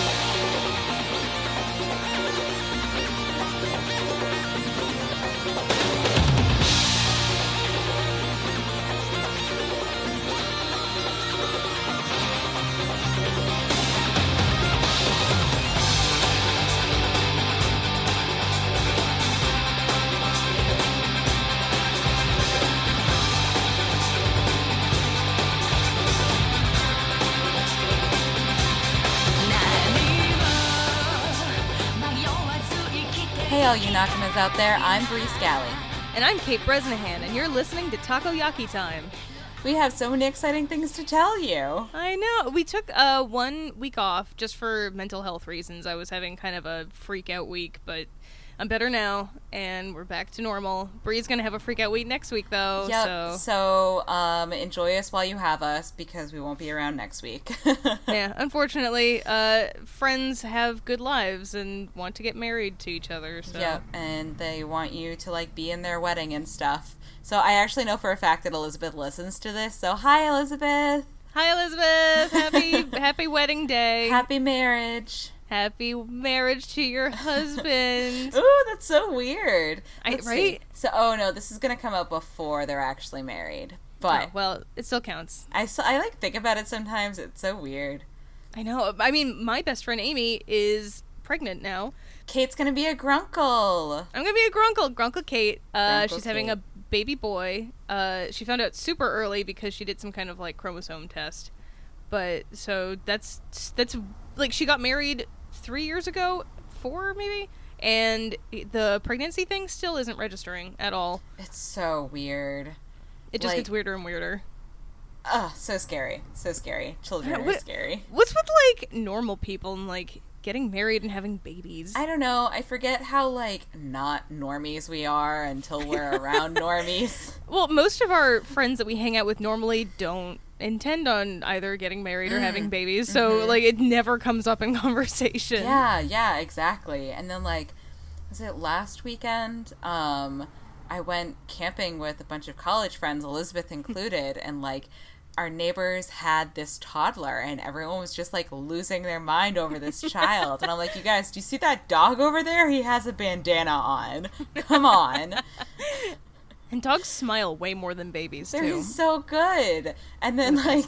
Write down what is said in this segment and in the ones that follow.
Hey, all you Nakamas out there, I'm Bree Scally. And I'm Kate Bresnahan, and you're listening to Takoyaki Time. We have so many exciting things to tell you. I know. We took uh, one week off just for mental health reasons. I was having kind of a freak out week, but I'm better now, and we're back to normal. Bree's gonna have a freak out week next week, though. Yep. So So, um, enjoy us while you have us because we won't be around next week. yeah, unfortunately, uh, friends have good lives and want to get married to each other. So Yep, and they want you to like be in their wedding and stuff. So I actually know for a fact that Elizabeth listens to this. So hi, Elizabeth. hi, Elizabeth. Happy happy wedding day. Happy marriage. Happy marriage to your husband. Ooh, that's so weird. I- Let's see. right? So, oh no, this is gonna come out before they're actually married. But Oh, well, it still counts. I I like think about it sometimes. It's so weird. I know. I mean, my best friend Amy is pregnant now. Kate's gonna be a grunkle. I'm gonna be a grunkle, grunkle Kate. Uh, she's having Kate. a baby boy. Uh, she found out super early because she did some kind of like chromosome test. But so that's that's like she got married three years ago, four maybe, and the pregnancy thing still isn't registering at all. It's so weird. It just Like- gets weirder and weirder. Ugh, so scary. So scary. Children Yeah, are what- scary. What's with like normal people and like getting married and having babies? I don't know. I forget how like not normies we are until we're around normies. Well, most of our friends that we hang out with normally don't intend on either getting married or having babies, so like it never comes up in conversation. Yeah, yeah, exactly. And then like was it last weekend? Um I went camping with a bunch of college friends, Elizabeth included, and like our neighbors had this toddler and everyone was just like losing their mind over this child. And I'm like, "You guys, do you see that dog over there? He has a bandana on. Come on." And dogs smile way more than babies They're too. so good. And then like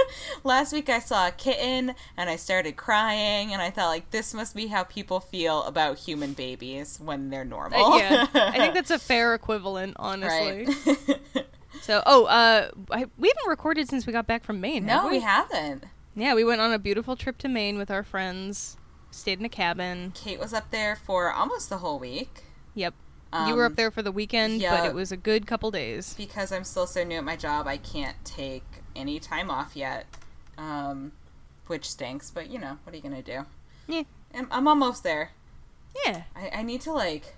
last week I saw a kitten and I started crying and I thought like this must be how people feel about human babies when they're normal. Uh, yeah, I think that's a fair equivalent, honestly. right. So, oh, uh, I, we haven't recorded since we got back from Maine. have no, we haven't. Yeah, we went on a beautiful trip to Maine with our friends. Stayed in a cabin. Kate was up there for almost the whole week Yep. You were Um, up there for the weekend, yeah. but it was a good couple days. because I'm still so new at my job. I can't take any time off yet. Um which stinks, but you know, what are you going to do? Yeah. I'm, I'm almost there. Yeah. I, I need to like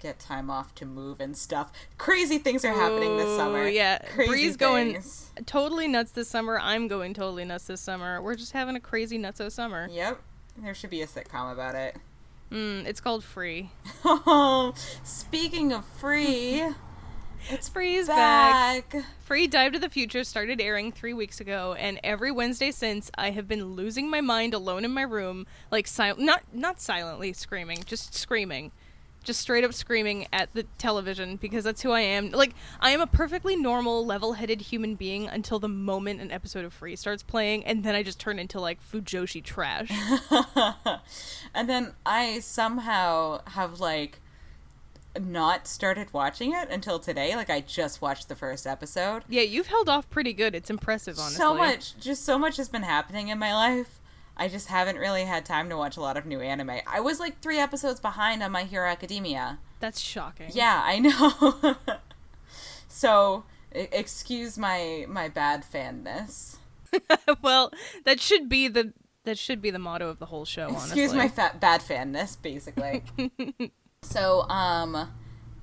get time off to move and stuff. Crazy things are happening this Ooh, summer. yeah. Crazy Bree's going- Totally nuts this summer. I'm going totally nuts this summer. We're just having a crazy nutso summer. Yep. There should be a sitcom about it. Mm, it's called Free. oh, Speaking of free, It's Free's back. back. Free Dive to the Future started airing three weeks ago, and every Wednesday since, I have been losing my mind alone in my room, like sil- not not silently screaming, just screaming, just straight up screaming at the television because that's who I am. Like I am a perfectly normal, level-headed human being until the moment an episode of Free starts playing, and then I just turn into like Fujoshi trash. and then I somehow have like not started watching it until today. Like I just watched the first episode. yeah, you've held off pretty good. It's impressive, honestly. So much, just so much has been happening in my life. I just haven't really had time to watch a lot of new anime. I was like three episodes behind on My Hero Academia. That's shocking. Yeah, I know. so excuse my my bad fanness. well, that should be the that should be the motto of the whole show. Excuse honestly. my fat bad fanness, basically. so um,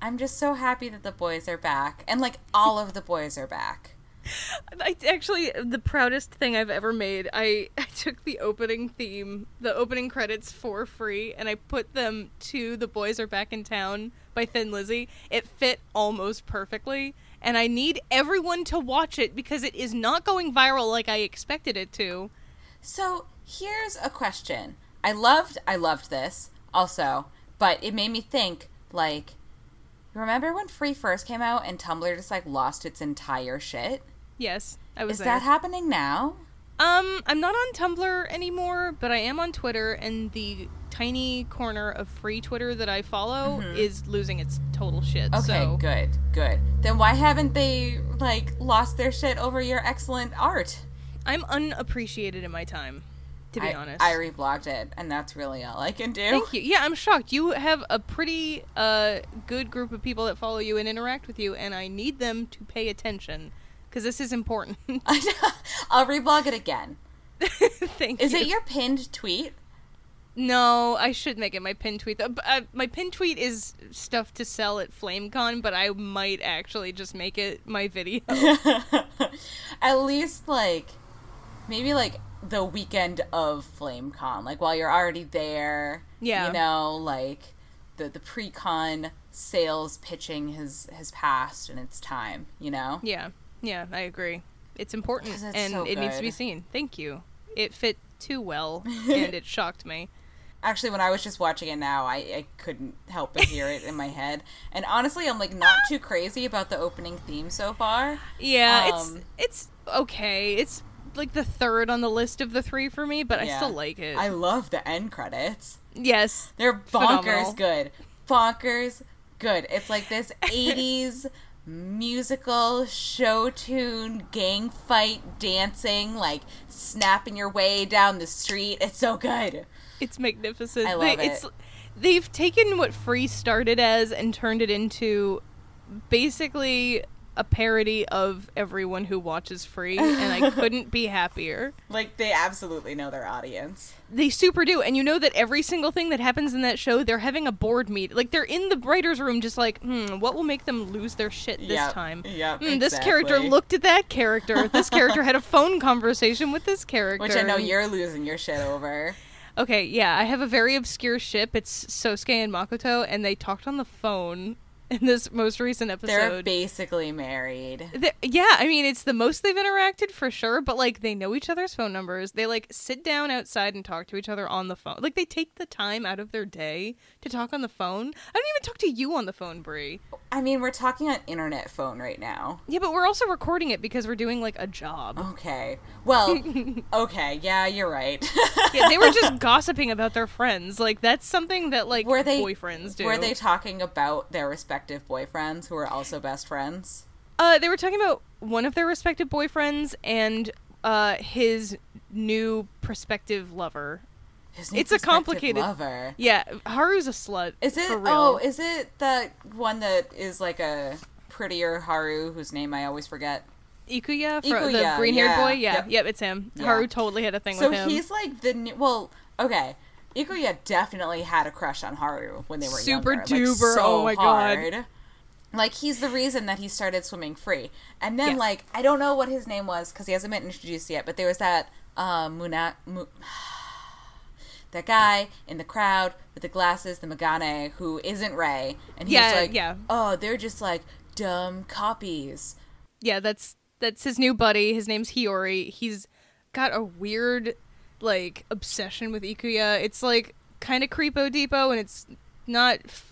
I'm just so happy that the boys are back, and like all of the boys are back. I actually the proudest thing I've ever made. I I took the opening theme, the opening credits for free, and I put them to "The Boys Are Back in Town" by Thin Lizzy. It fit almost perfectly, and I need everyone to watch it because it is not going viral like I expected it to. So here's a question. I loved I loved this also, but it made me think like remember when Free first came out and Tumblr just like lost its entire shit? Yes, I was Is there. that happening now? Um, I'm not on Tumblr anymore, but I am on Twitter, and the tiny corner of free Twitter that I follow is losing its total shit. Mm-hmm. Okay, so good, good. Then why haven't they like lost their shit over your excellent art? I'm unappreciated in my time, to be I, honest. I reblogged it, and that's really all I can do. Thank you. Yeah, I'm shocked. You have a pretty uh, good group of people that follow you and interact with you, and I need them to pay attention because this is important. I'll reblog it again. Thank Is you. Is it your pinned tweet? No, I should make it my pin tweet. Uh, my pin tweet is stuff to sell at FlameCon, but I might actually just make it my video. At least like maybe like the weekend of FlameCon, like while you're already there. Yeah. You know, like the the pre-con sales pitching has has passed and it's time. You know. yeah, yeah, I agree. It's important it's and so it needs to be seen. Thank you. It fit too well, and it shocked me. Actually, when I was just watching it now, I, I couldn't help but hear it in my head. And honestly, I'm like not too crazy about the opening theme so far. Yeah, Um, it's it's okay. It's like the third on the list of the three for me, but I still like it. I love the end credits. yes, They're bonkers Phenomenal. good. Bonkers good. It's like this 80s musical show tune gang fight dancing like snapping your way down the street. It's so good. it's magnificent. I They- love it's, it. They've taken what Free started as and turned it into basically a parody of everyone who watches Free, and I couldn't be happier. Like they absolutely know their audience. They super do, and you know that every single thing that happens in that show, they're having a board meet. Like they're in the writers' room, just like, hmm, what will make them lose their shit this Yep, time? yep, Hmm, This character looked at that character. This character had a phone conversation with this character. Which I know you're losing your shit over. Okay, yeah, I have a very obscure ship. It's Sosuke and Makoto, and they talked on the phone in this most recent episode. They're basically married. They- yeah, I mean, it's the most they've interacted for sure, but like they know each other's phone numbers. They like sit down outside and talk to each other on the phone. Like they take the time out of their day to talk on the phone. I don't even talk to you on the phone, Bree. I mean, we're talking on internet phone right now. Yeah, but we're also recording it because we're doing like a job. Okay. Well, okay. Yeah, you're right. Yeah, they were just gossiping about their friends. Like that's something that like were they boyfriends do. Were they talking about their respective boyfriends who are also best friends? Uh, they were talking about one of their respective boyfriends and uh, his new prospective lover. It's a complicated- lover. Yeah, Haru's a slut. Is it? Oh, is it the one that is like a prettier Haru whose name I always forget? Ikuya, from Ikuya, the green-haired yeah. boy? Yeah, Yep. yep, it's him. Yeah. Haru totally had a thing So with him. So he's like the. Well, okay. Ikuya definitely had a crush on Haru when they were Super younger. Like, duper, so oh my God. hard. Like he's the reason that he started swimming free. And then Yes. like I don't know what his name was because he hasn't been introduced yet. But there was that uh, Muna, Mu, that guy in the crowd with the glasses, the Megane, who isn't Rei, and he's Yeah, like, yeah. oh, they're just like dumb copies. yeah, that's that's his new buddy. His name's Hiyori. He's got a weird like obsession with Ikuya. It's like kind of creepo deepo, and it's not. f-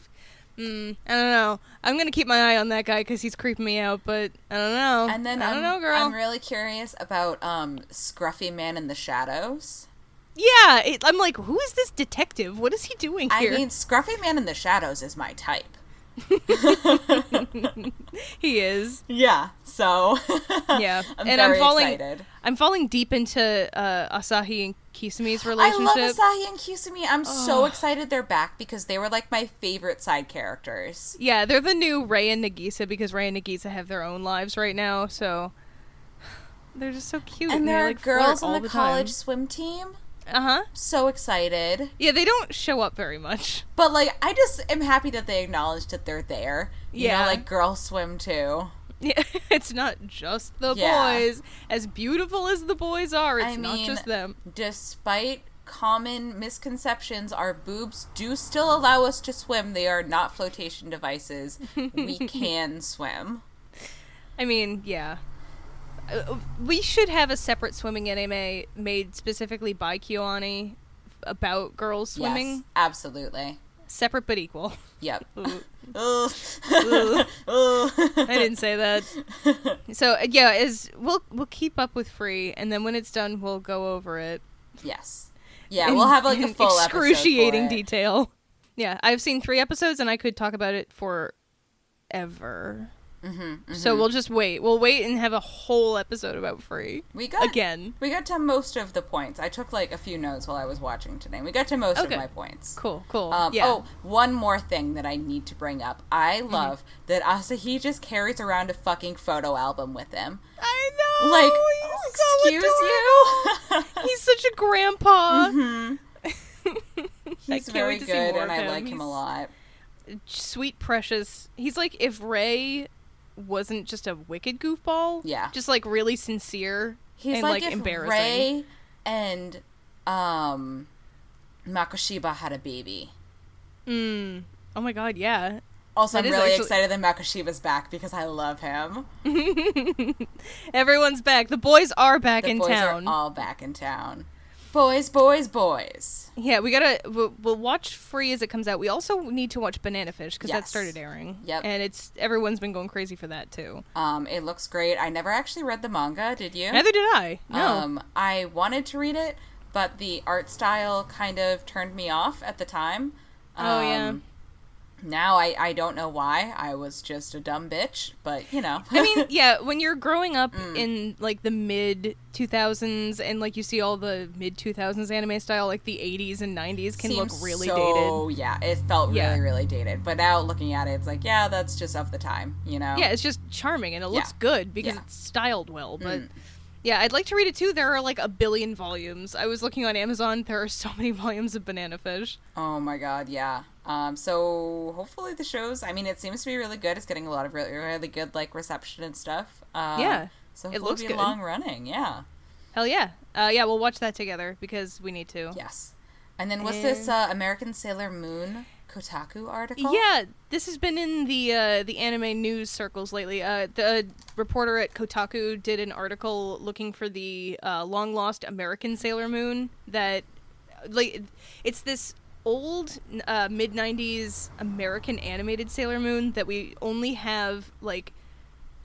Mm, I don't know. I'm gonna keep my eye on that guy because he's creeping me out, but I don't know. And then I don't I'm, know, girl. I'm really curious about um, Scruffy Man in the Shadows. Yeah, it, I'm like, who is this detective? What is he doing here? I mean, Scruffy Man in the Shadows is my type. he is. Yeah, so Yeah, I'm and I'm very falling. excited. I'm falling deep into uh, Asahi and Kisumi's relationship. I love Asahi and Kisumi. I'm so excited they're back because they were like my favorite side characters. Yeah, they're the new Rei and Nagisa because Rei and Nagisa have their own lives right now, so they're just so cute. And they, there are like, girls on the, college time. swim team. Uh huh. So excited. Yeah, they don't show up very much. But like I just am happy that they acknowledged that they're there. You Yeah. know, like girls swim too. Yeah, it's not just the Yeah. boys. As beautiful as the boys are, it's I not just them. Despite common misconceptions, our boobs do still allow us to swim. They are not flotation devices. we can swim. I mean, yeah. We should have a separate swimming anime made specifically by KyoAni about girls swimming. Yes, absolutely. Separate but equal. Yep. Ooh. Ugh. Ooh. I didn't say that. So uh, yeah, is we'll we'll keep up with free, and then when it's done, we'll go over it. yes. Yeah, in- we'll have like a full excruciating detail. Yeah, I've seen three episodes, and I could talk about it for ever. Mm-hmm, So we'll just wait. We'll wait and have a whole episode about free we got again. We got to most of the points. I took like a few notes while I was watching today. We got to most Okay. of my points. Cool, cool. Um, yeah. Oh, one more thing that I need to bring up. I Mm-hmm. love that Asahi just carries around a fucking photo album with him. I know. Like, he's so excuse you. He's such a grandpa. Mhm. He's very wait to see good, and I him. like him a lot. Sweet precious. He's like if Rei wasn't just a wicked goofball. Yeah. Just like really sincere He's and like, like, if embarrassing. Rei and um, Mikoshiba had a baby. Mm. Oh my god, yeah. Also, That I'm really actually- excited that Mikoshiba's back because I love him. Everyone's back. The boys are back The in boys town. are all back in town. Boys, boys, boys. yeah, we gotta. We'll, we'll watch free as it comes out. We also need to watch Banana Fish because that started airing. Yep. And it's everyone's been going crazy for that too. Um, it looks great. I never actually read the manga. Did you? Neither did I. No. Um, I wanted to read it, but the art style kind of turned me off at the time. Oh, yeah. Now I, I don't know why. I was just a dumb bitch, but you know. I mean, yeah, when you're growing up Mm. in like the mid 2000s and like you see all the mid 2000s anime style, like the 80s and 90s can look really so, dated. Oh yeah, it felt Yeah. really, really dated. But now looking at it, it's like, yeah, that's just of the time, you know? Yeah, it's just charming and it looks Yeah. good because Yeah. it's styled well. But Mm. yeah, I'd like to read it too. There are like a billion volumes. I was looking on Amazon. There are so many volumes of Banana Fish. Oh my god, yeah. Um, so hopefully the shows. I mean, it seems to be really good. It's getting a lot of really, really good like reception and stuff. Um, Yeah, so it looks it'll be good. long running. Yeah. Hell yeah. Uh, yeah, we'll watch that together because we need to. Yes. And then what's this uh, American Sailor Moon Kotaku article? Yeah, this has been in the uh, the anime news circles lately. Uh, the reporter at Kotaku did an article looking for the uh, long lost American Sailor Moon. That like it's this old uh, mid '90s American animated Sailor Moon that we only have like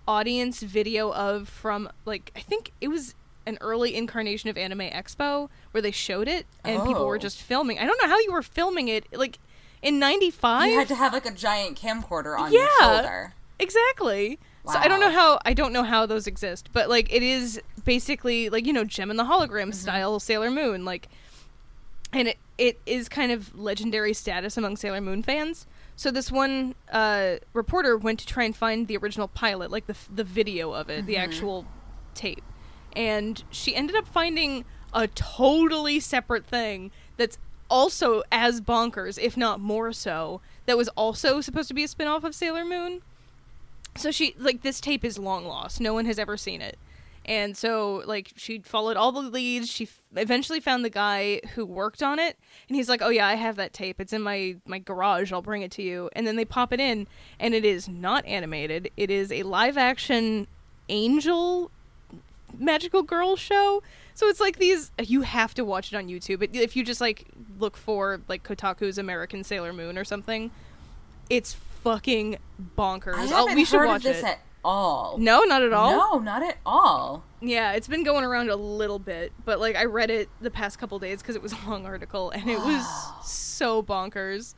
audience video of from like I think it was an early incarnation of Anime Expo where they showed it and people were Oh. just filming. I don't know how you were filming it like in 95 You had to have like a giant camcorder on your Yeah. shoulder. Exactly. So I don't know how I don't know how those exist, but like it is basically like you know Jem and the Hologram Mm-hmm. style Sailor Moon, like, and it it is kind of legendary status among Sailor Moon fans. So this one uh, reporter went to try and find the original pilot, like the the video of it, the Mm-hmm. actual tape, and she ended up finding a totally separate thing that's also as bonkers, if not more so. That was also supposed to be a spin-off of Sailor Moon so she like this tape is long lost no one has ever seen it and so like she followed all the leads. She f- eventually found the guy who worked on it. And he's like oh yeah i have that tape. It's in my my garage. I'll bring it to you. And then they pop it in and it is not animated. It is a live action angel magical girl show. So it's like these you have to watch it on youtube. It- if you just like look for like kotaku's american sailor moon or something it's fucking bonkers. I Oh, haven't we should heard watch of this it. at all. no not at all No, not at all. yeah it's been going around a little bit but like i read it the past couple days because it was a long article and it was so bonkers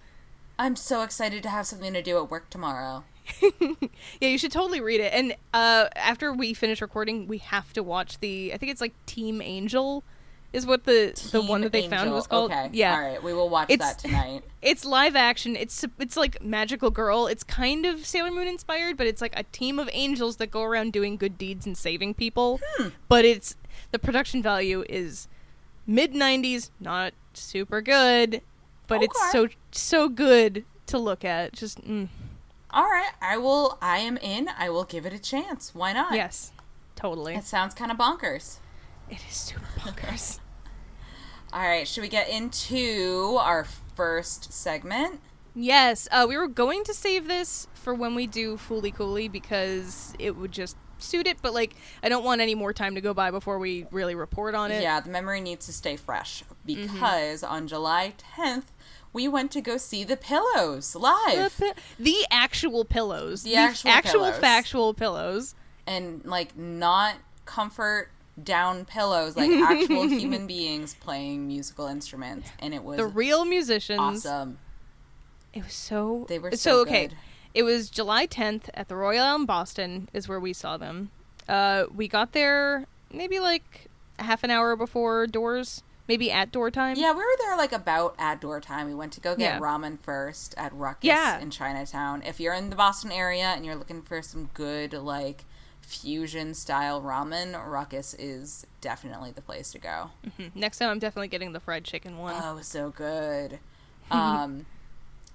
I'm so excited to have something to do at work tomorrow. yeah you should totally read it and uh after we finish recording we have to watch the i think it's like team angel is what the the one that they found was called Okay. yeah All right. We will watch It's- that tonight. it's live action it's it's like magical girl it's kind of sailor moon inspired but it's like a team of angels that go around doing good deeds and saving people Hmm. but it's the production value is mid 90s not super good but it's so so good to look at just mm, All right. I will. I am in. I will give it a chance. Why not? yes totally It sounds kind of bonkers. it is super bonkers All right. Should we get into our first segment? yes uh, we were going to save this for when we do fooly cooley because it would just suit it, but like I don't want any more time to go by before we really report on it. Yeah, the memory needs to stay fresh Mm-hmm. because on July 10th, we went to go see the Pillows The, live. pi- the actual pillows. The actual pillows. factual pillows. and like not comfort down pillows, like actual human beings playing musical instruments. And it was The real musicians. awesome. It was so. They were so, so okay. good. It was July 10th at the Royale in Boston is where we saw them. Uh, we got there maybe like half an hour before doors, maybe at door time. Yeah, we were there like about at door time. We went to go get Yeah. ramen first at Ruckus Yeah. in Chinatown. If you're in the Boston area and you're looking for some good like fusion style ramen, Ruckus is definitely the place to go. Mhm. Next time, I'm definitely getting the fried chicken one. Oh, so good. Um,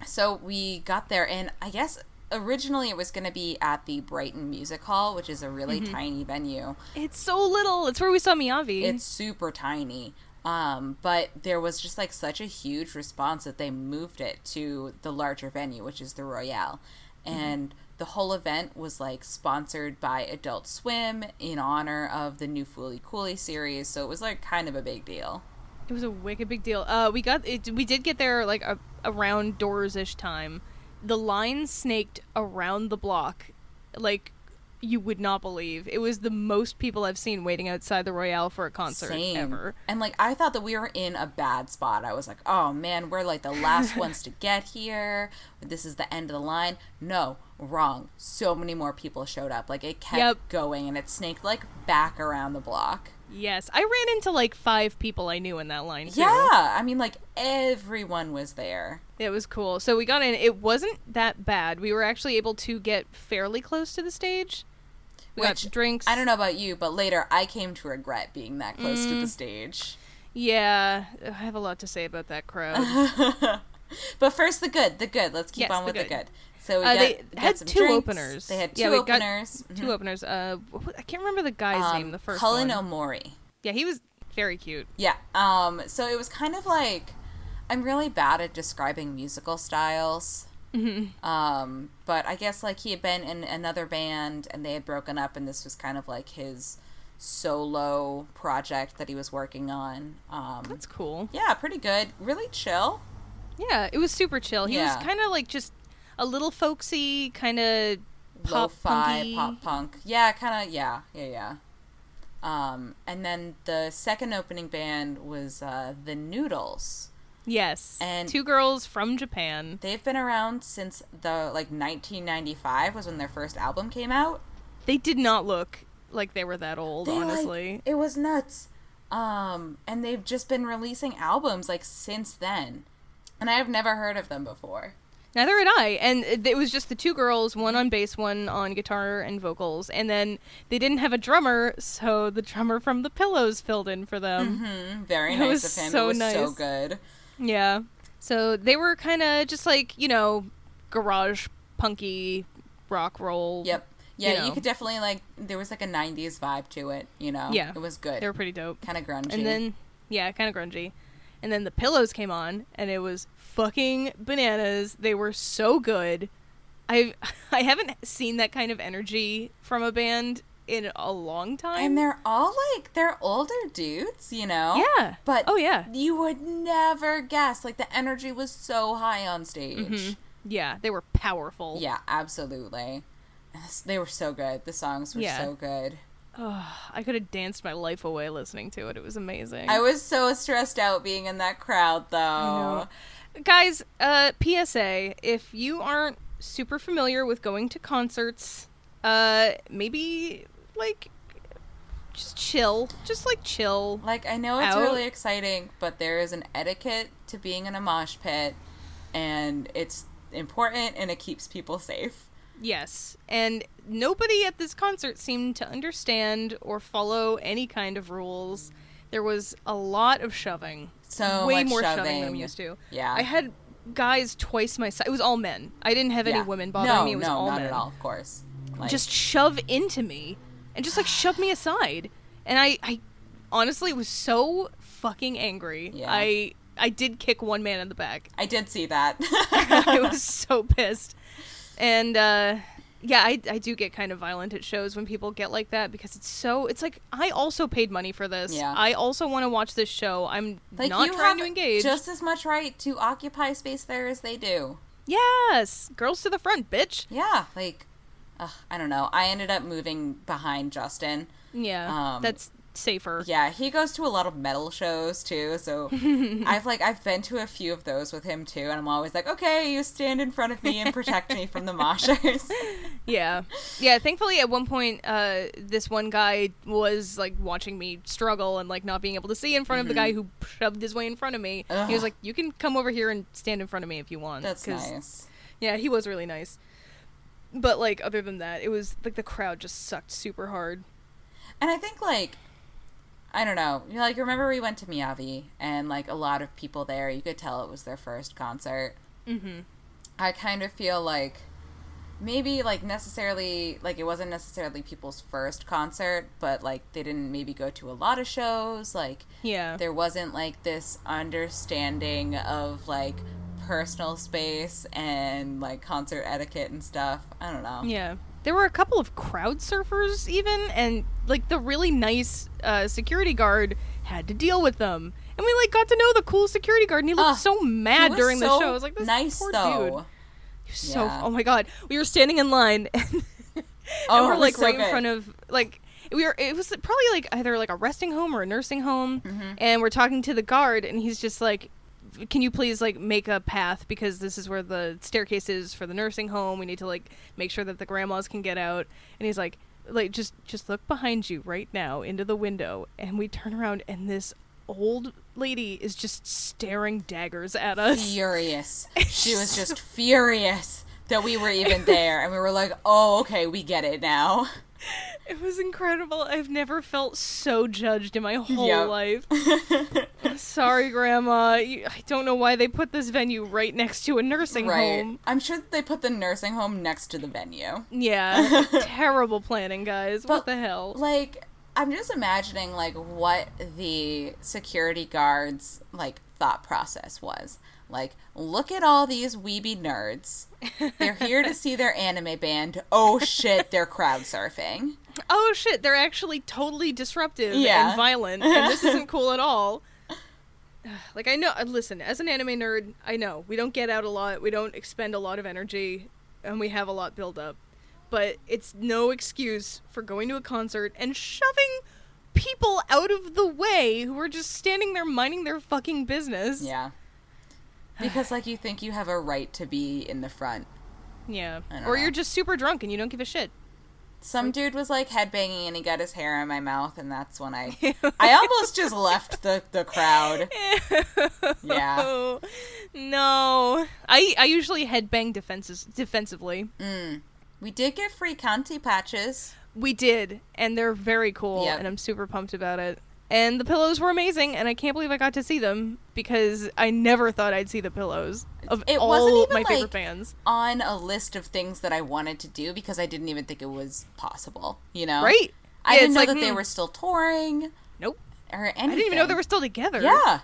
so we got there, and I guess originally it was going to be at the Brighton Music Hall, which is a really Mm-hmm. tiny venue. it's so little. It's where we saw Miyavi. It's super tiny. Um, but there was just like such a huge response that they moved it to the larger venue, which is the Royale. And the whole event was like sponsored by Adult Swim in honor of the new Fooly Cooley series. So it was like kind of a big deal. It was a wicked big deal. Uh, we got it. We did get there like a, around doors ish time. The line snaked around the block, like you would not believe. It was the most people I've seen waiting outside the Royale for a concert Same. ever. And like I thought that we were in a bad spot. I was like, "Oh man, we're like the last ones to get here. This is the end of the line." No, wrong. So many more people showed up. Like it kept Yep. going and it snaked like back around the block. Yes, I ran into like five people I knew in that line too. Yeah, I mean like everyone was there. It was cool. So we got in. It wasn't that bad. We were actually able to get fairly close to the stage. We Which got drinks. I don't know about you, but later I came to regret being that close Mm. to the stage. Yeah, I have a lot to say about that crowd. But first, the good, the good. Let's keep Yes, on with the good. good. So we Uh, got, they got had some two drinks. openers. They had two Yeah, openers. Two openers. Uh, I can't remember the guy's name. The first Cullen one. Omori. yeah, he was very cute. Yeah. Um. So it was kind of like I'm really bad at describing musical styles. Mm-hmm. Um. But I guess like he had been in another band and they had broken up, and this was kind of like his solo project that he was working on. Um. That's cool. Yeah, pretty good. Really chill. Yeah, it was super chill. He Yeah. was kind of like just a little folksy, kind of pop lo-fi pop punk. Yeah, kind of. Yeah, yeah, yeah. Um, and then the second opening band was uh, the Noodles. Yes, And- two girls from Japan. They've been around since the like 1995 was when their first album came out. They did not look like they were that old, They, like- honestly. it was nuts. Um, and they've just been releasing albums like since then, and I have never heard of them before. Neither had I. And it was just the two girls, one on bass, one on guitar and vocals. And then they didn't have a drummer, so the drummer from the Pillows filled in for them. Mm, very It nice was of him. so it was so good. Yeah. So they were kind of just like, you know, garage punky rock roll. Yep. Yeah, you, know. could definitely like there was like a 90s vibe to it, you know. Yeah. It was good. They were pretty dope. kind of grungy. And then, yeah, kind of grungy. And then the Pillows came on, and it was fucking bananas. They were so good. I I haven't seen that kind of energy from a band in a long time. and they're all like they're older dudes, you know. Yeah. But Oh, yeah. you would never guess. Like the energy was so high on stage. Mhm. Yeah, they were powerful. Yeah, absolutely. They were so good. The songs were Yeah. so good. Ugh, I could have danced my life away listening to it. It was amazing. I was so stressed out being in that crowd, though. Guys, uh, PSA: If you aren't super familiar with going to concerts, uh, maybe like just chill, just like chill. Like I know it's Out. really exciting, but there is an etiquette to being in a mosh pit, and it's important and it keeps people safe. Yes, and nobody at this concert seemed to understand or follow any kind of rules. There was a lot of shoving. So way much more shoving. shoving than I'm used to. Yeah. I had guys twice my size. It was all men. I didn't have any Yeah. women bothering no, me. It was no, all not men. at all. Of course. Like, Just shove into me and just like shoved me aside. And I, I honestly was so fucking angry. Yeah. I, I did kick one man in the back. I did see that. I was so pissed. And uh, Yeah, I, I do get kind of violent at shows when people get like that because it's so it's like I also paid money for this. Yeah. I also want to watch this show. I'm Like not you trying to engage. just as much right to occupy space there as they do. Yes, girls to the front, bitch. Yeah, like, ugh, I don't know. I ended up moving behind Justin. Yeah, Um, that's safer. Yeah, he goes to a lot of metal shows too, so I've like I've been to a few of those with him too, and I'm always like, okay, you stand in front of me and protect me from the moshers. Yeah, yeah. Thankfully, at one point, uh, this one guy was like watching me struggle and like not being able to see in front of the guy who shoved his way in front of me. He was Mm-hmm. Like, "You can come over here and stand in front of me if you want." That's nice. Yeah, he was really nice. But like, other than that, it was like the crowd just sucked super hard. And I think like I don't know. You know, like remember we went to Miyavi and like a lot of people there, you could tell it was their first concert. Mm-hmm. I kind of feel like maybe like necessarily like it wasn't necessarily people's first concert, but like they didn't maybe go to a lot of shows. Like Yeah. there wasn't like this understanding of like personal space and like concert etiquette and stuff. I don't know. Yeah. There were a couple of crowd surfers even and like the really nice uh, security guard had to deal with them. And we like got to know the cool security guard and he looked Ugh, so mad during the show. I was like this nice poor though. dude. He was so Yeah. oh my god. We were standing in line and, and Oh, we're like so right in front of like we were it was probably like either like a resting home or a nursing home Mm-hmm. and we're talking to the guard and he's just like can you please like make a path? Because this is where the staircase is for the nursing home. We need to like make sure that the grandmas can get out. And he's like like just just look behind you right now into the window. And we turn around and this old lady is just staring daggers at us. Furious. She was just furious that we were even there, and we were like, "Oh, okay, we get it now." It was incredible. I've never felt so judged in my whole Yep. life. Sorry, Grandma. You, I don't know why they put this venue right next to a nursing right? home. I'm sure that they put the nursing home next to the venue. Yeah, terrible planning, guys. what the hell? Like, I'm just imagining like what the security guards like thought process was. Like, look at all these weeby nerds. They're here to see their anime band. Oh shit, they're crowd surfing. oh shit, they're actually totally disruptive Yeah. and violent, and this isn't cool at all. Like I know, uh, listen, as an anime nerd, I know we don't get out a lot, we don't expend a lot of energy, and we have a lot build up. But it's no excuse for going to a concert and shoving people out of the way who are just standing there minding their fucking business. Yeah. Because like you think you have a right to be in the front. Yeah. Or know. you're just super drunk and you don't give a shit. Some dude was like headbanging and he got his hair in my mouth and that's when I I almost just left the, the crowd. Yeah. No. I I usually headbang defenses defensively. Mm. We did get free Canti patches. We did, and they're very cool, Yep. and I'm super pumped about it. And the pillows were amazing, and I can't believe I got to see them because I never thought I'd see the pillows of It all my favorite like- bands. On a list of things that I wanted to do because I didn't even think it was possible, you know? Right? I Yeah, didn't know like, that they hmm, were still touring Nope. or anything. I didn't even know they were still together. Yeah.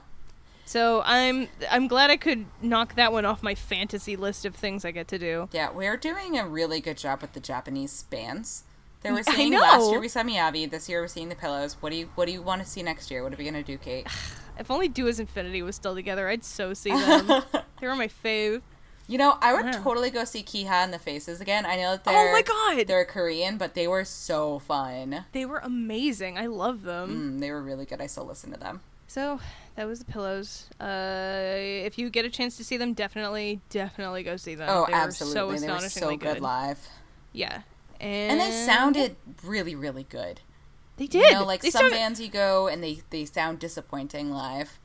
So I'm I'm glad I could knock that one off my fantasy list of things I get to do. Yeah, we're doing a really good job with the Japanese bands. They were seeing last year we saw Miyavi, this year we're seeing the pillows. What do you what do you want to see next year? What are we gonna do, Kate? If only Do as Infinity was still together, I'd so see them. they were my fave. You know, I would Yeah. totally go see Kiha and the Faces again. I know that they're oh my God! they're Korean, but they were so fun. They were amazing. I love them. Mm, they were really good. I still listen to them. So that was the pillows. Uh, if you get a chance to see them, definitely, definitely go see them. Oh, they were absolutely. so they were so good, live. Yeah, and, And they sounded really, really good. They did. You know, like they some bands you go and they, they sound disappointing live.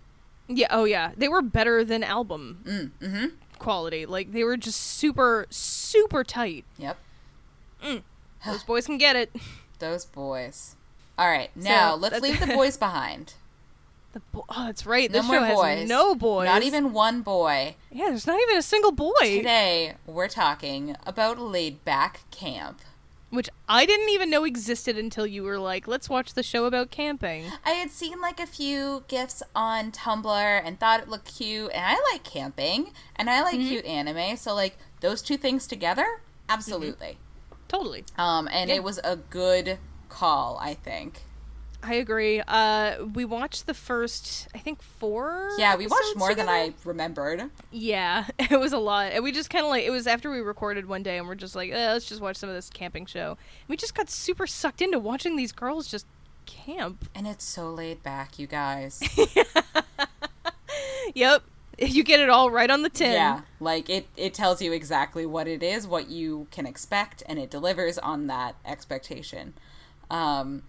Yeah. Oh yeah. They were better than album Mm, mm-hmm. quality. Like they were just super, super tight. Yep. Those boys can get it. Those boys. All right, now let's that's- leave the boys behind. The bo- oh, that's right. No This more show has boys. no boys. Not even one boy. Yeah, there's not even a single boy. Today, we're talking about laid back camp. Which I didn't even know existed until you were like, "Let's watch the show about camping." I had seen like a few gifs on Tumblr and thought it looked cute, and I like camping and I like Mm-hmm. cute anime, so like those two things together, absolutely. Totally. Um, and Yeah. it was a good call, I think. I agree. Uh, we watched the first, I think, four. Yeah, we watched more than. I remembered. Yeah, it was a lot. And we just kind of like, it was after we recorded one day and we're just like, eh, let's just watch some of this camping show. we just got super sucked into watching these girls just camp. And it's so laid back, you guys. Yep. You get it all right on the tin. yeah, like it, it tells you exactly what it is, what you can expect, and it delivers on that expectation. Um,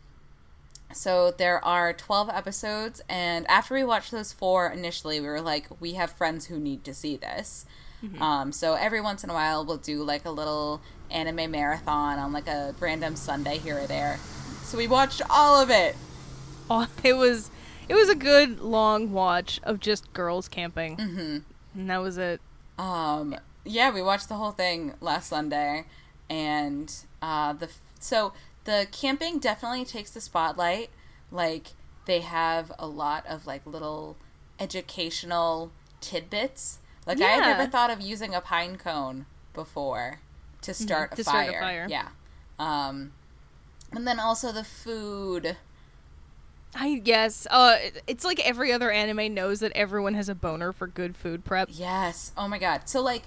so there are 12 episodes, and after we watched those four initially, we were like, we have friends who need to see this. Um, so every once in a while, we'll do like a little anime marathon on like a random Sunday here or there. So we watched all of it. Oh, it was, it was a good long watch of just girls camping. Mm-hmm. And that was it. Um, yeah, we watched the whole thing last Sunday, and uh, the so the camping definitely takes the spotlight. Like they have a lot of like little educational tidbits. Like I had never thought of using a pine cone before to start, a, to fire. start a fire. Yeah. Um, and then also the food. I guess. Uh, it's like every other anime knows that everyone has a boner for good food prep. Yes. Oh my god. So like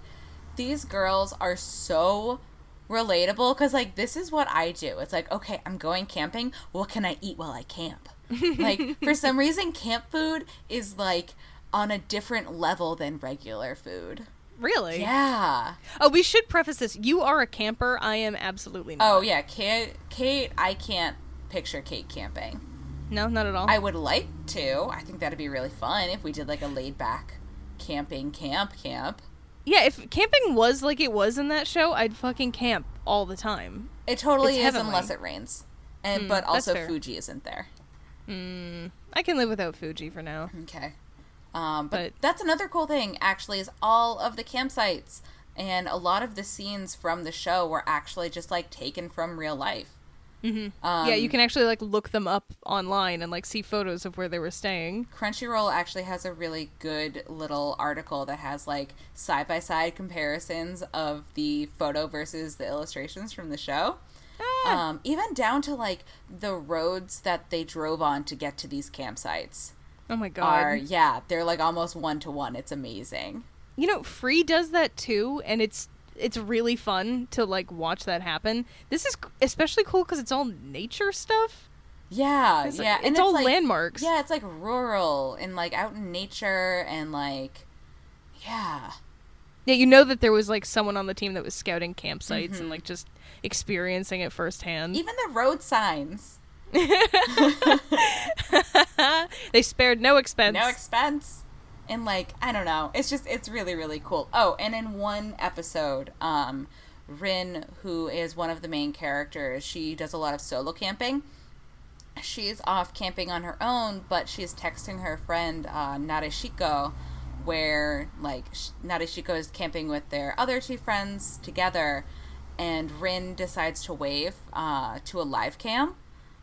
these girls are so relatable cuz like this is what I do. It's like, okay, I'm going camping. What can I eat while I camp? like for some reason camp food is like on a different level than regular food. Really? Yeah. Oh, we should preface this. You are a camper. I am absolutely not. Oh yeah, Kate Kate, I can't picture Kate camping. No, not at all. I would like to. I think that'd be really fun if we did like a laid back camping camp camp. Yeah, if camping was like it was in that show, I'd fucking camp all the time. It totally It's is heavenly. unless it rains. And Hmm, but also. Fuji isn't there. I can live without Fuji for now. Okay. Um, but, But- that's another cool thing, actually, is all of the campsites and a lot of the scenes from the show were actually just like taken from real life. Mm-hmm. Um, yeah, you can actually like look them up online and like see photos of where they were staying. Crunchyroll actually has a really good little article that has like side by side comparisons of the photo versus the illustrations from the show. Ah. Um, even down to like the roads that they drove on to get to these campsites Oh my god. are yeah, they're like almost one to one. It's amazing. You know, Free does that too, and it's it's really fun to like watch that happen. This is especially cool because it's all nature stuff. Yeah, It's like- yeah, it's all like, landmarks. Yeah, it's like rural and like out in nature and like, yeah, Yeah, you know that there was like someone on the team that was scouting campsites Mm-hmm. and like just experiencing it firsthand. even the road signs, they spared no expense. no expense, and like I don't know, it's just it's really really cool. Oh, and in one episode, um, Rin, who is one of the main characters, she does a lot of solo camping. She's off camping on her own, but she's texting her friend uh, Nadeshiko, where like sh- Nadeshiko is camping with their other two friends together, and Rin decides to wave uh, to a live cam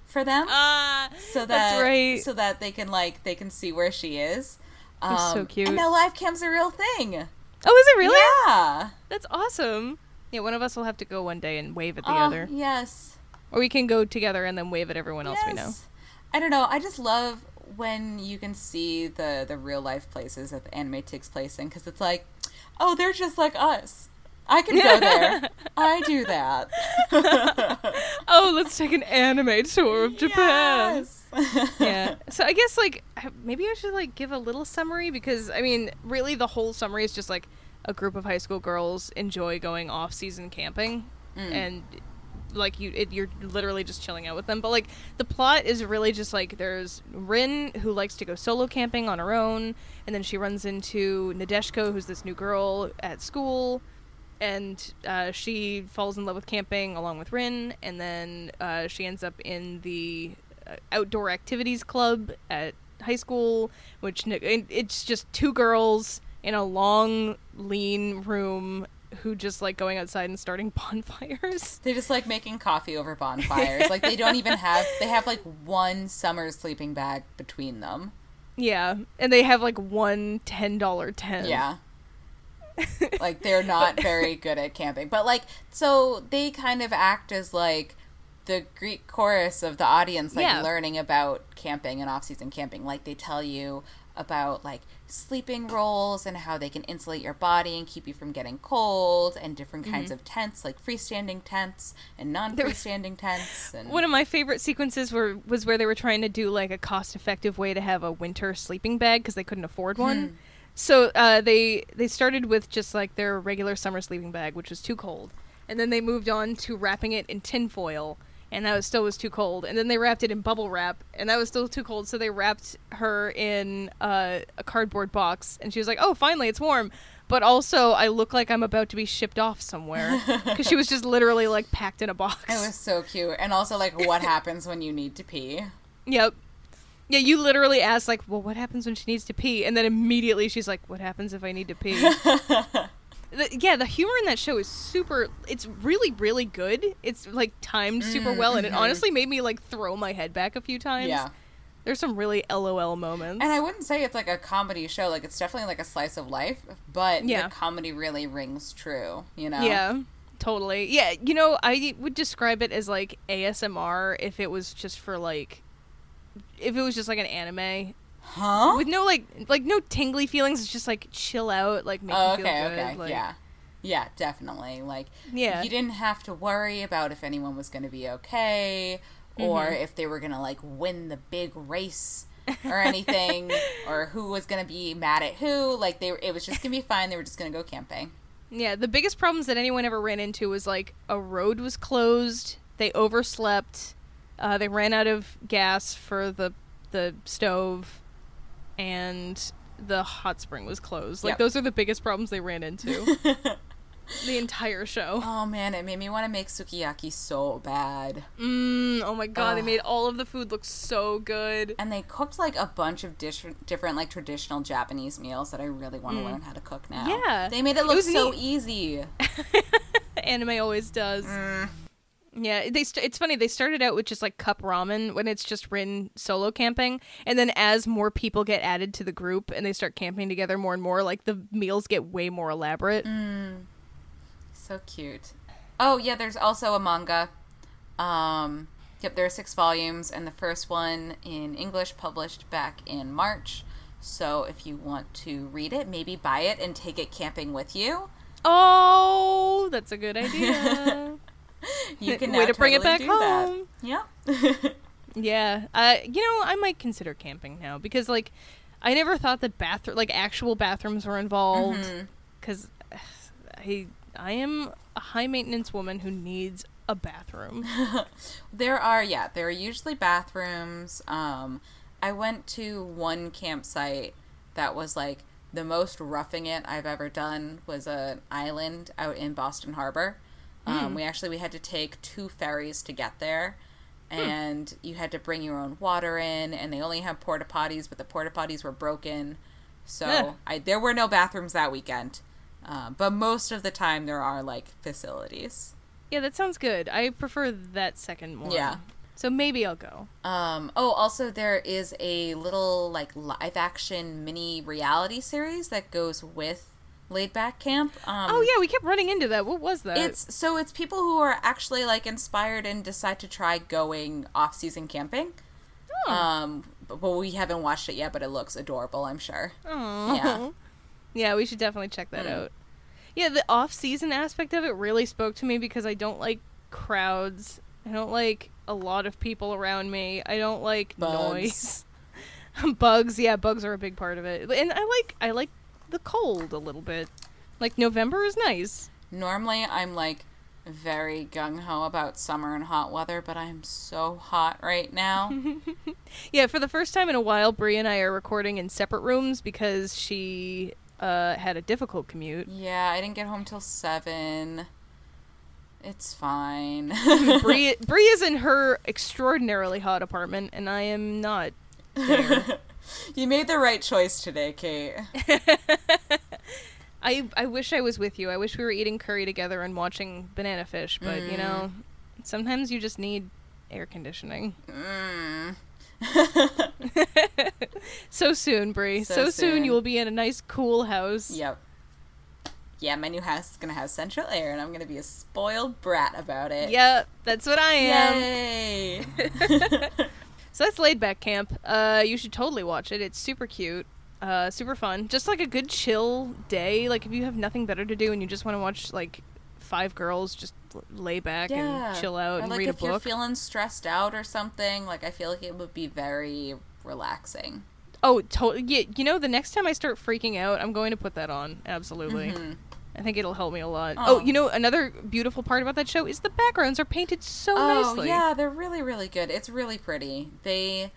for them Ah, so that that's right. so that they can like they can see where she is. Um, That's so cute. And now live cam's a real thing. oh, is it really? Yeah. That's awesome. Yeah, one of us will have to go one day and wave at the Oh, other, Yes. or we can go together and then wave at everyone else we know. Yes. I don't know. I just love when you can see the the real life places that the anime takes place in because it's like, oh, they're just like us. I can go there. I do that. Oh, let's take an anime tour of Japan. Yes. yeah. So I guess like maybe I should like give a little summary because I mean, really the whole summary is just like a group of high school girls enjoy going off-season camping mm. and like you it, you're literally just chilling out with them. But like the plot is really just like there's Rin who likes to go solo camping on her own and then she runs into Nadeshiko who's this new girl at school and uh, she falls in love with camping along with Rin, and then uh, she ends up in the uh, outdoor activities club at high school, which it's just two girls in a long, lean room who just like going outside and starting bonfires. They just like making coffee over bonfires. like they don't even have they have like one summer sleeping bag between them. yeah, and they have like one ten dollar tent. Yeah. Like they're not very good at camping. But like so they kind of act as like the Greek chorus of the audience like Yeah. learning about camping and off-season camping. Like they tell you about like sleeping rolls and how they can insulate your body and keep you from getting cold and different kinds Mm-hmm. of tents like freestanding tents and non-freestanding tents and One of my favorite sequences were was where they were trying to do like a cost effective way to have a winter sleeping bag because they couldn't afford one. So uh, they they started with just like their regular summer sleeping bag, which was too cold, and then they moved on to wrapping it in tinfoil, and that was still was too cold. And then they wrapped it in bubble wrap, and that was still too cold. So they wrapped her in uh, a cardboard box, and she was like, "Oh, finally, it's warm." But also, I look like I'm about to be shipped off somewhere because she was just literally like packed in a box. it was so cute. And also like what happens when you need to pee. Yep. Yeah, you literally asked like, "Well, what happens when she needs to pee?" And then immediately she's like, "What happens if I need to pee?" the, yeah, the humor in that show is super. It's really, really good. It's like timed super well, and it mm-hmm. honestly made me like throw my head back a few times. Yeah. There's some really LOL moments. And I wouldn't say it's like a comedy show. Like it's definitely like a slice of life, but Yeah. the comedy really rings true. You know? Yeah, totally. Yeah, you know, I would describe it as like ASMR if it was just for like, if it was just like an anime Huh? with no like like no tingly feelings. It's just like chill out, like make Oh, you okay, feel good. okay, like- yeah, yeah, definitely. Like, Yeah. you didn't have to worry about if anyone was going to be okay, or Mm-hmm. if they were going to like win the big race or anything, or who was going to be mad at who. Like, they were, it was just going to be fine. They were just going to go camping. Yeah, the biggest problems that anyone ever ran into was like a road was closed, they overslept, uh, they ran out of gas for the the stove, and the hot spring was closed. Like Yep. those are the biggest problems they ran into. the entire show. Oh man, it made me want to make sukiyaki so bad. Mm, oh my god, they made all of the food look so good. And they cooked like a bunch of dish- different like traditional Japanese meals that I really want to learn how to cook now. Mm. Yeah. they made it It look was so neat. easy. Anime always does. Mm. Yeah, they. St- it's funny. They started out with just like cup ramen when it's just Rin solo camping, and then as more people get added to the group and they start camping together more and more, like the meals get way more elaborate. Mm. So cute. Oh yeah, there's also a manga. Um, yep, there are six volumes, and the first one in English published back in March. So if you want to read it, maybe buy it and take it camping with you. Oh, that's a good idea. You can Way to bring it back do that. home. Yep. yeah, uh, you know, I might consider camping now because like I never thought that bathroom, like actual bathrooms, were involved. Because I, I am a high maintenance woman who needs a bathroom. There are, yeah, there are usually bathrooms. Um, I went to one campsite that was like the most roughing it I've ever done was an island out in Boston Harbor. Um, we actually we had to take two ferries to get there, and you had to bring your own water in, and they only have porta potties, but the porta potties were broken, so Ugh. I there were no bathrooms that weekend. Uh, but most of the time there are like facilities. Yeah, that sounds good. I prefer that second one. Yeah. So maybe I'll go. Um, oh, also there is a little like live action mini reality series that goes with Laid Back Camp. Um, oh yeah, we kept running into that. What was that? It's so it's people who are actually like inspired and decide to try going off season camping. oh. Um, but, we haven't watched it yet, but it looks adorable. I'm sure. Aw. yeah. Yeah, we should definitely check that Mm. out. Yeah, the off-season aspect of it really spoke to me because I don't like crowds. I don't like a lot of people around me. I don't like Bugs. noise. bugs, yeah, bugs are a big part of it. And I like I like the cold a little bit. Like November is nice. Normally, I'm like very gung ho about summer and hot weather, but I'm so hot right now. Yeah, for the first time in a while, Bree and I are recording in separate rooms because she uh, had a difficult commute. yeah, I didn't get home till seven. It's fine. Bree, Bree is in her extraordinarily hot apartment, and I am not there. you made the right choice today, Kate. I I wish I was with you. I wish we were eating curry together and watching Banana Fish, but you know, sometimes you just need air conditioning. Mm. So soon, Bree. So, So soon. soon. you will be in a nice cool house. Yep. yeah, my new house is gonna have central air, and I'm gonna be a spoiled brat about it. Yep, that's what I am. Yay! So that's Laid Back Camp. Uh, you should totally watch it. It's super cute, uh, super fun. Just like a good chill day. Like if you have nothing better to do and you just want to watch like five girls just lay back yeah. and chill out or and like read a if you're book. feeling stressed out or something, like I feel like it would be very relaxing. oh, totally. Yeah, you know, the next time I start freaking out, I'm going to put that on. Absolutely. Mhm. I think it'll help me a lot. Oh. Oh, you know, another beautiful part about that show is the backgrounds are painted so Oh nicely. yeah, they're really really good. It's really pretty. They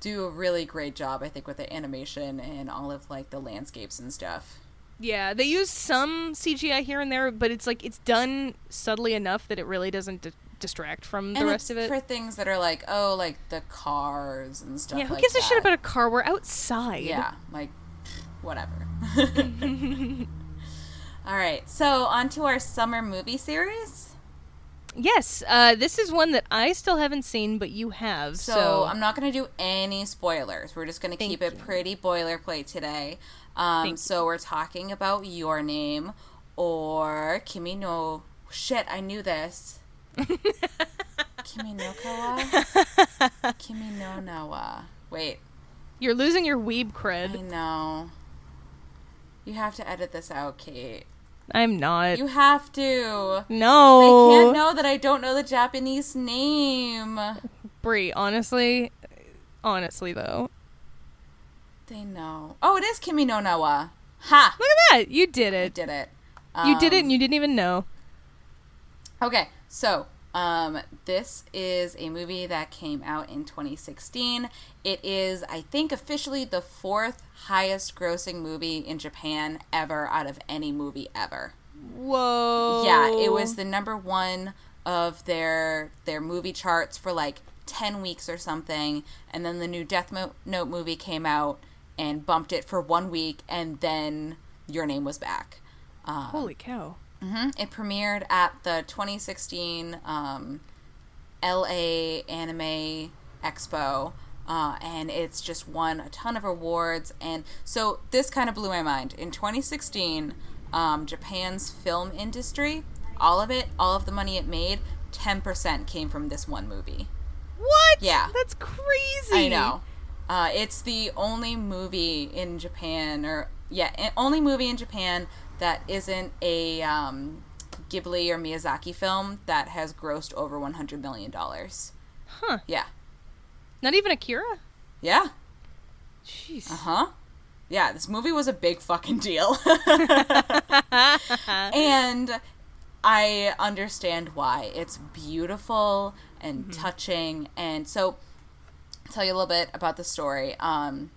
do a really great job, I think, with the animation and all of like the landscapes and stuff. Yeah, they use some CGI here and there, but it's like it's done subtly enough that it really doesn't di- distract from the and rest of it. for things that are like oh like the cars and stuff. yeah, who like gives a shit about a car? We're outside. Yeah, like whatever. All right, so on to our summer movie series. Yes, uh, this is one that I still haven't seen, but you have. So, So, I'm not going to do any spoilers. We're just going to keep it pretty boilerplate today. Um, so we're talking about Your Name or Kimi no. Shit, I knew this. Kimi no Kawa? Kimi no Nawa. Wait, you're losing your weeb cred. I know. You have to edit this out, Kate. I'm not. You have to. No. They can't know that I don't know the Japanese name. Bree. Honestly, honestly though, They know. Oh, it is Kimi no Nawa. Ha! look at that. You did I it. did it. you did it, Um, and you didn't even know. Okay, so um, this is a movie that came out in 2016. It is, I think, officially the fourth highest grossing movie in Japan ever out of any movie ever. Whoa. Yeah, it was the number one of their their movie charts for like 10 weeks or something, and then the new Death Mo- Note movie came out and bumped it for one week, and then Your Name was back. Um, Holy cow. Hmm It premiered at the 2016 um, LA Anime Expo, uh, and it's just won a ton of awards. And so this kind of blew my mind. In 2016, um, Japan's film industry, all of it, all of the money it made, 10% came from this one movie. What? Yeah. That's crazy. I know. Uh, it's the only movie in Japan, or yeah, only movie in Japan that isn't a um, Ghibli or Miyazaki film that has grossed over one hundred million dollars. Huh. Yeah, Not even Akira? yeah, Jeez. uh huh. Yeah, this movie was a big fucking deal, and I understand why. It's beautiful and touching, and so tell you a little bit about the story. Um,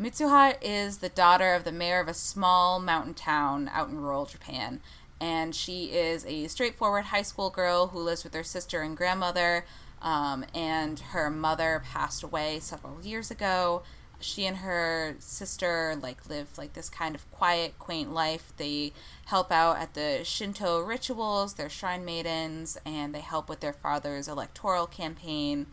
Mitsuha is the daughter of the mayor of a small mountain town out in rural Japan. And she is a straightforward high school girl who lives with her sister and grandmother. Um, and her mother passed away several years ago. She and her sister like live like this kind of quiet, quaint life. They help out at the Shinto rituals. They're shrine maidens, and they help with their father's electoral campaign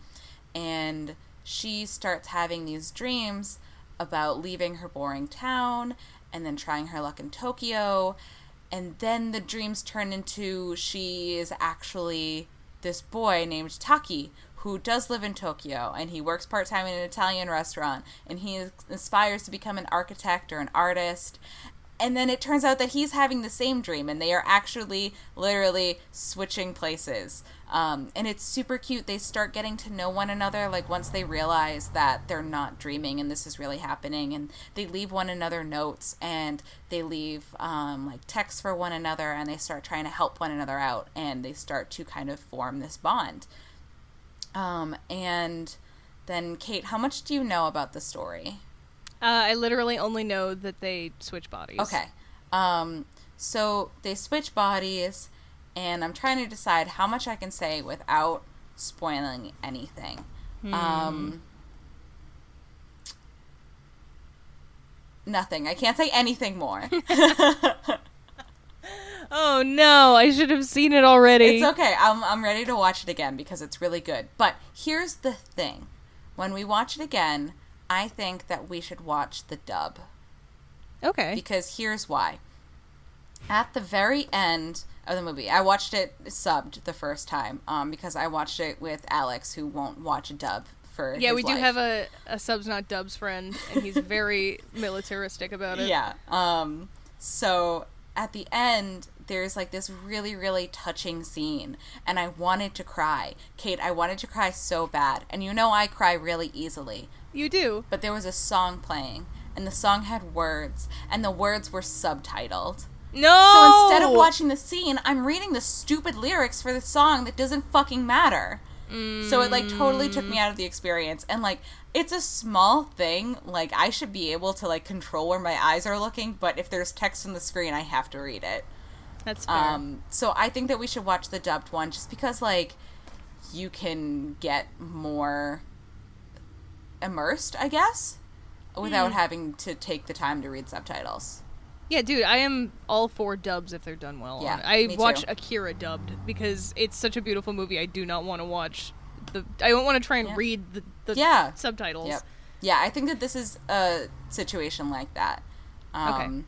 and she starts having these dreams about leaving her boring town and then trying her luck in Tokyo. And then the dreams turn into she is actually this boy named Taki who does live in Tokyo and he works part time in an Italian restaurant and he aspires to become an architect or an artist. And then it turns out that he's having the same dream and they are actually literally switching places. Um, and it's super cute. They start getting to know one another, like once they realize that they're not dreaming and this is really happening. And they leave one another notes and they leave um, like texts for one another and they start trying to help one another out and they start to kind of form this bond. Um, and then, Kate, how much do you know about the story? Uh, I literally only know that they switch bodies. Okay. Um, so they switch bodies, and I'm trying to decide how much I can say without spoiling anything. Um, nothing. I can't say anything more. Oh no, I should have seen it already. it's okay. I'm, I'm ready to watch it again because it's really good. But here's the thing when we watch it again, I think that we should watch the dub. Okay. because here's why. at the very end of the movie, I watched it subbed the first time um, because I watched it with Alex, who won't watch a dub for. Yeah, we do have a, a subs not dubs friend, and he's very militaristic about it. Yeah. Um. So at the end, there's like this really, really touching scene, and I wanted to cry. Kate, I wanted to cry so bad, and you know I cry really easily. You do. But there was a song playing, and the song had words, and the words were subtitled. No. So instead of watching the scene, I'm reading the stupid lyrics for the song that doesn't fucking matter. So it like totally took me out of the experience. And like it's a small thing. Like I should be able to like control where my eyes are looking, but if there's text on the screen, I have to read it. That's fair. Um so I think that we should watch the dubbed one just because like you can get more immersed, I guess, without having to take the time to read subtitles. yeah, dude, I am all for dubs if they're done well. Yeah, I watch. Akira dubbed because it's such a beautiful movie. I do not want to watch the. I don't want to try and Yeah. read the, the Yeah. subtitles. Yep. Yeah, I think that this is a situation like that. Um, Okay.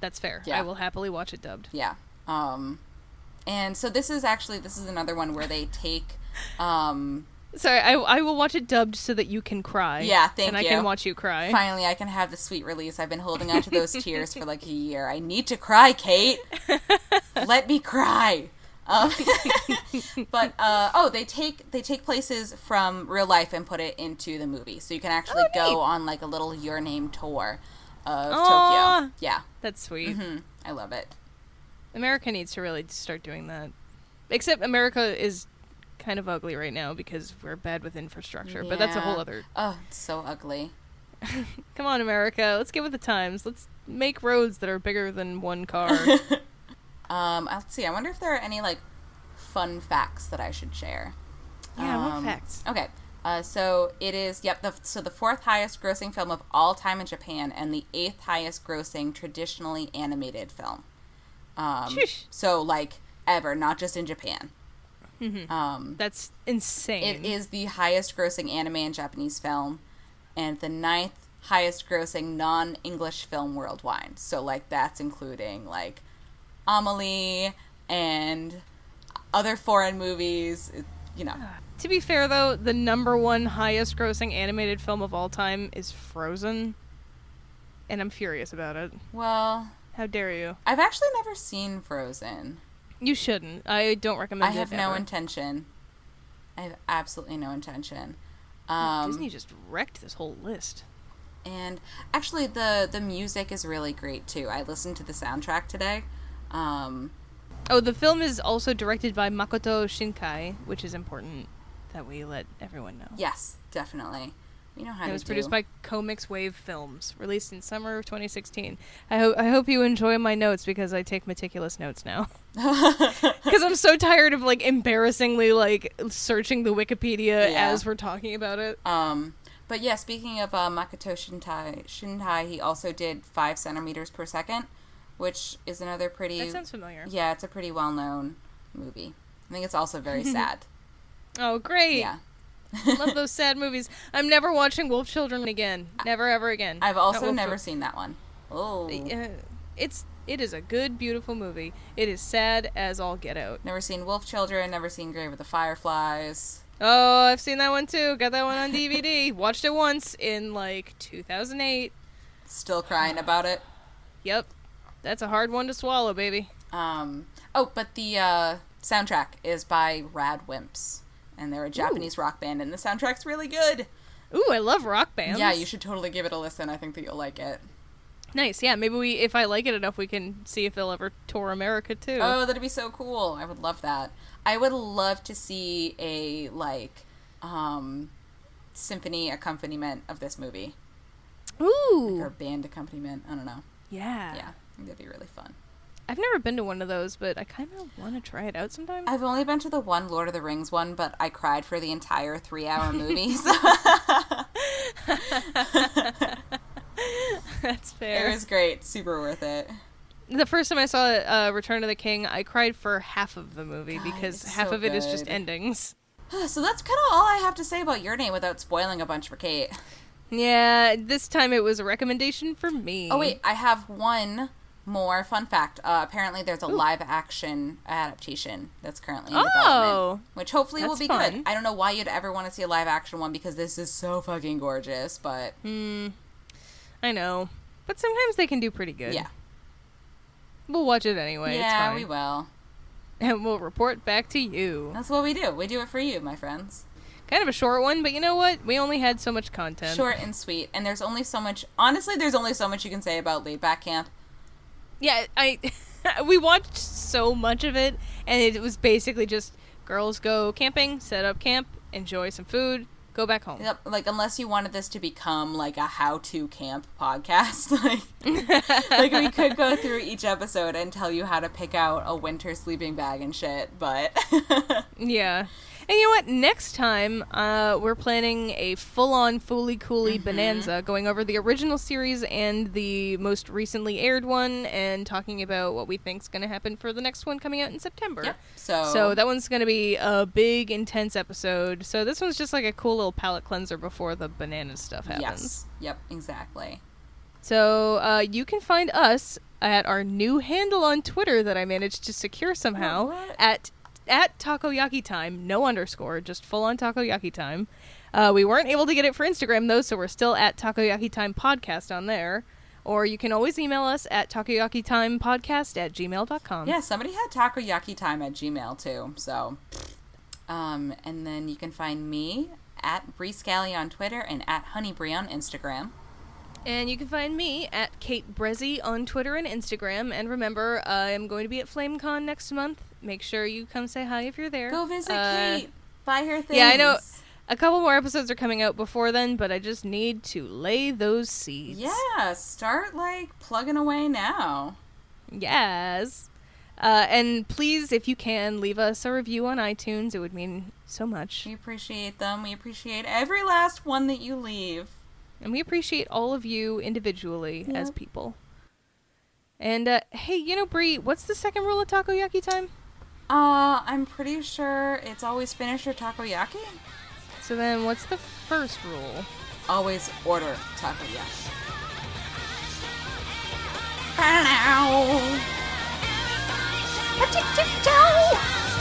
That's fair. Yeah. I will happily watch it dubbed. Yeah. Um, and so this is actually this is another one where they take. Um, Sorry, I, I will watch it dubbed so that you can cry. Yeah, thank and I can watch you cry. finally, I can have the sweet release. I've been holding on to those tears for like a year. I need to cry, Kate. Let me cry. Um, but uh, oh, they take they take places from real life and put it into the movie, so you can actually Oh, go on like a little Your Name tour of Aw. Tokyo. Yeah, That's sweet. hmm I love it. America needs to really start doing that. Except America is kind of ugly right now because we're bad with infrastructure. But that's a whole other. Oh, it's so ugly. Come on, America. Let's get with the times. Let's make roads that are bigger than one car. Um, let's see. I wonder if there are any like fun facts that I should share. yeah, what Um, facts? Okay. Uh, so it is. Yep. The, so the fourth highest grossing film of all time in Japan, and the eighth highest grossing traditionally animated film. Um, so like ever, not just in Japan. Mhm. Um, That's insane. it is the highest grossing anime and Japanese film, and the ninth highest grossing non English film worldwide. So like that's including like Amelie and other foreign movies. You know. To be fair, though, the number one highest grossing animated film of all time is Frozen. And I'm furious about it. Well, How dare you? I've actually never seen Frozen. You shouldn't. I don't recommend I have no ever. intention. I have absolutely no intention. Um, Disney just wrecked this whole list. and actually, the the music is really great too. I listened to the soundtrack today. Um, Oh, the film is also directed by Makoto Shinkai, which is important that we let everyone know. yes, definitely. You know how It to was do. produced by Comix Wave Films, released in summer of 2016. I hope I hope you enjoy my notes because I take meticulous notes now. Because I'm so tired of like embarrassingly like searching the Wikipedia Yeah. as we're talking about it. Um, but yeah, speaking of uh, Makoto Shintai, Shintai, he also did five centimeters per second, which is another pretty. That sounds familiar. yeah, it's a pretty well known movie. I think it's also very sad. Oh, great! Yeah. Love those sad movies. I'm never watching Wolf Children again. Never ever again. I've also never seen that one. Oh. Uh, it's it is a good, beautiful movie. It is sad as all get out. Never seen Wolf Children, never seen Grave of the Fireflies. Oh, I've seen that one too. Got that one on DVD. Watched it once in like 2008. Still crying about it. Yep. That's a hard one to swallow, baby. Um, oh, but the uh, soundtrack is by RADWIMPS. And they're a Japanese rock band, and the soundtrack's really good. Ooh, I love rock bands. Yeah, you should totally give it a listen. I think that you'll like it. Nice. Yeah, maybe we if I like it enough we can see if they'll ever tour America too. Oh, that'd be so cool. I would love that. I would love to see a, like, um, symphony accompaniment of this movie. Ooh. Or band accompaniment. I don't know. Yeah. Yeah, I think that'd be really fun. I've never been to one of those, but I kind of want to try it out sometime. I've only been to the one Lord of the Rings one, but I cried for the entire three hour movie. So That's fair. it was great. Super worth it. The first time I saw uh, Return of the King, I cried for half of the movie God, because half so of it is just endings. So that's kind of all I have to say about your name without spoiling a bunch for Kate. Yeah, this time it was a recommendation for me. Oh, wait, I have one more fun fact. Uh, apparently, there's a Ooh. live action adaptation that's currently in Oh, development, which hopefully will be fun. good. I don't know why you'd ever want to see a live action one because this is so fucking gorgeous, but Hmm. I know, but sometimes they can do pretty good. yeah, We'll watch it anyway. it's yeah, fine. we will. and we'll report back to you. That's what we do. We do it for you, my friends. Kind of a short one, but you know what? We only had so much content. Short and sweet, and there's only so much. Honestly, there's only so much you can say about laid back camp. Yeah, I we watched so much of it, and it was basically just girls go camping, set up camp, enjoy some food, go back home. Yep, like unless you wanted this to become like a how-to camp podcast, like like we could go through each episode and tell you how to pick out a winter sleeping bag and shit, but Yeah. And you know what? Next time, uh, we're planning a full-on Fooly Cooly bonanza, going over the original series and the most recently aired one, and talking about what we think's going to happen for the next one coming out in September. yep. So So that one's going to be a big, intense episode. So this one's just like a cool little palate cleanser before the banana stuff happens. yes, yep, exactly. So uh, you can find us at our new handle on Twitter that I managed to secure somehow Oh, at at takoyaki time, no underscore, just full on takoyaki time. Uh, we weren't able to get it for Instagram though, so we're still at takoyaki time podcast on there. Or you can always email us at takoyaki time podcast at gmail.com. Yeah, somebody had takoyaki time at Gmail too. So, um, and then you can find me at Bree Scally on Twitter and at Honeybree on Instagram. And you can find me at Kate Brezzy on Twitter and Instagram. And remember, I am going to be at FlameCon next month. Make sure you come say hi if you're there. Go visit Uh, Kate. Buy her things. Yeah, I know. A couple more episodes are coming out before then, but I just need to lay those seeds. Yeah, start like plugging away now. Yes. Uh, and please, if you can, leave us a review on iTunes. It would mean so much. We appreciate them. We appreciate every last one that you leave. And we appreciate all of you individually as people. And uh, hey, you know, Bree, what's the second rule of takoyaki time? Uh, I'm pretty sure it's always finish your takoyaki. So then, what's the first rule? Always order takoyaki. Bow. Chick, chick, chow.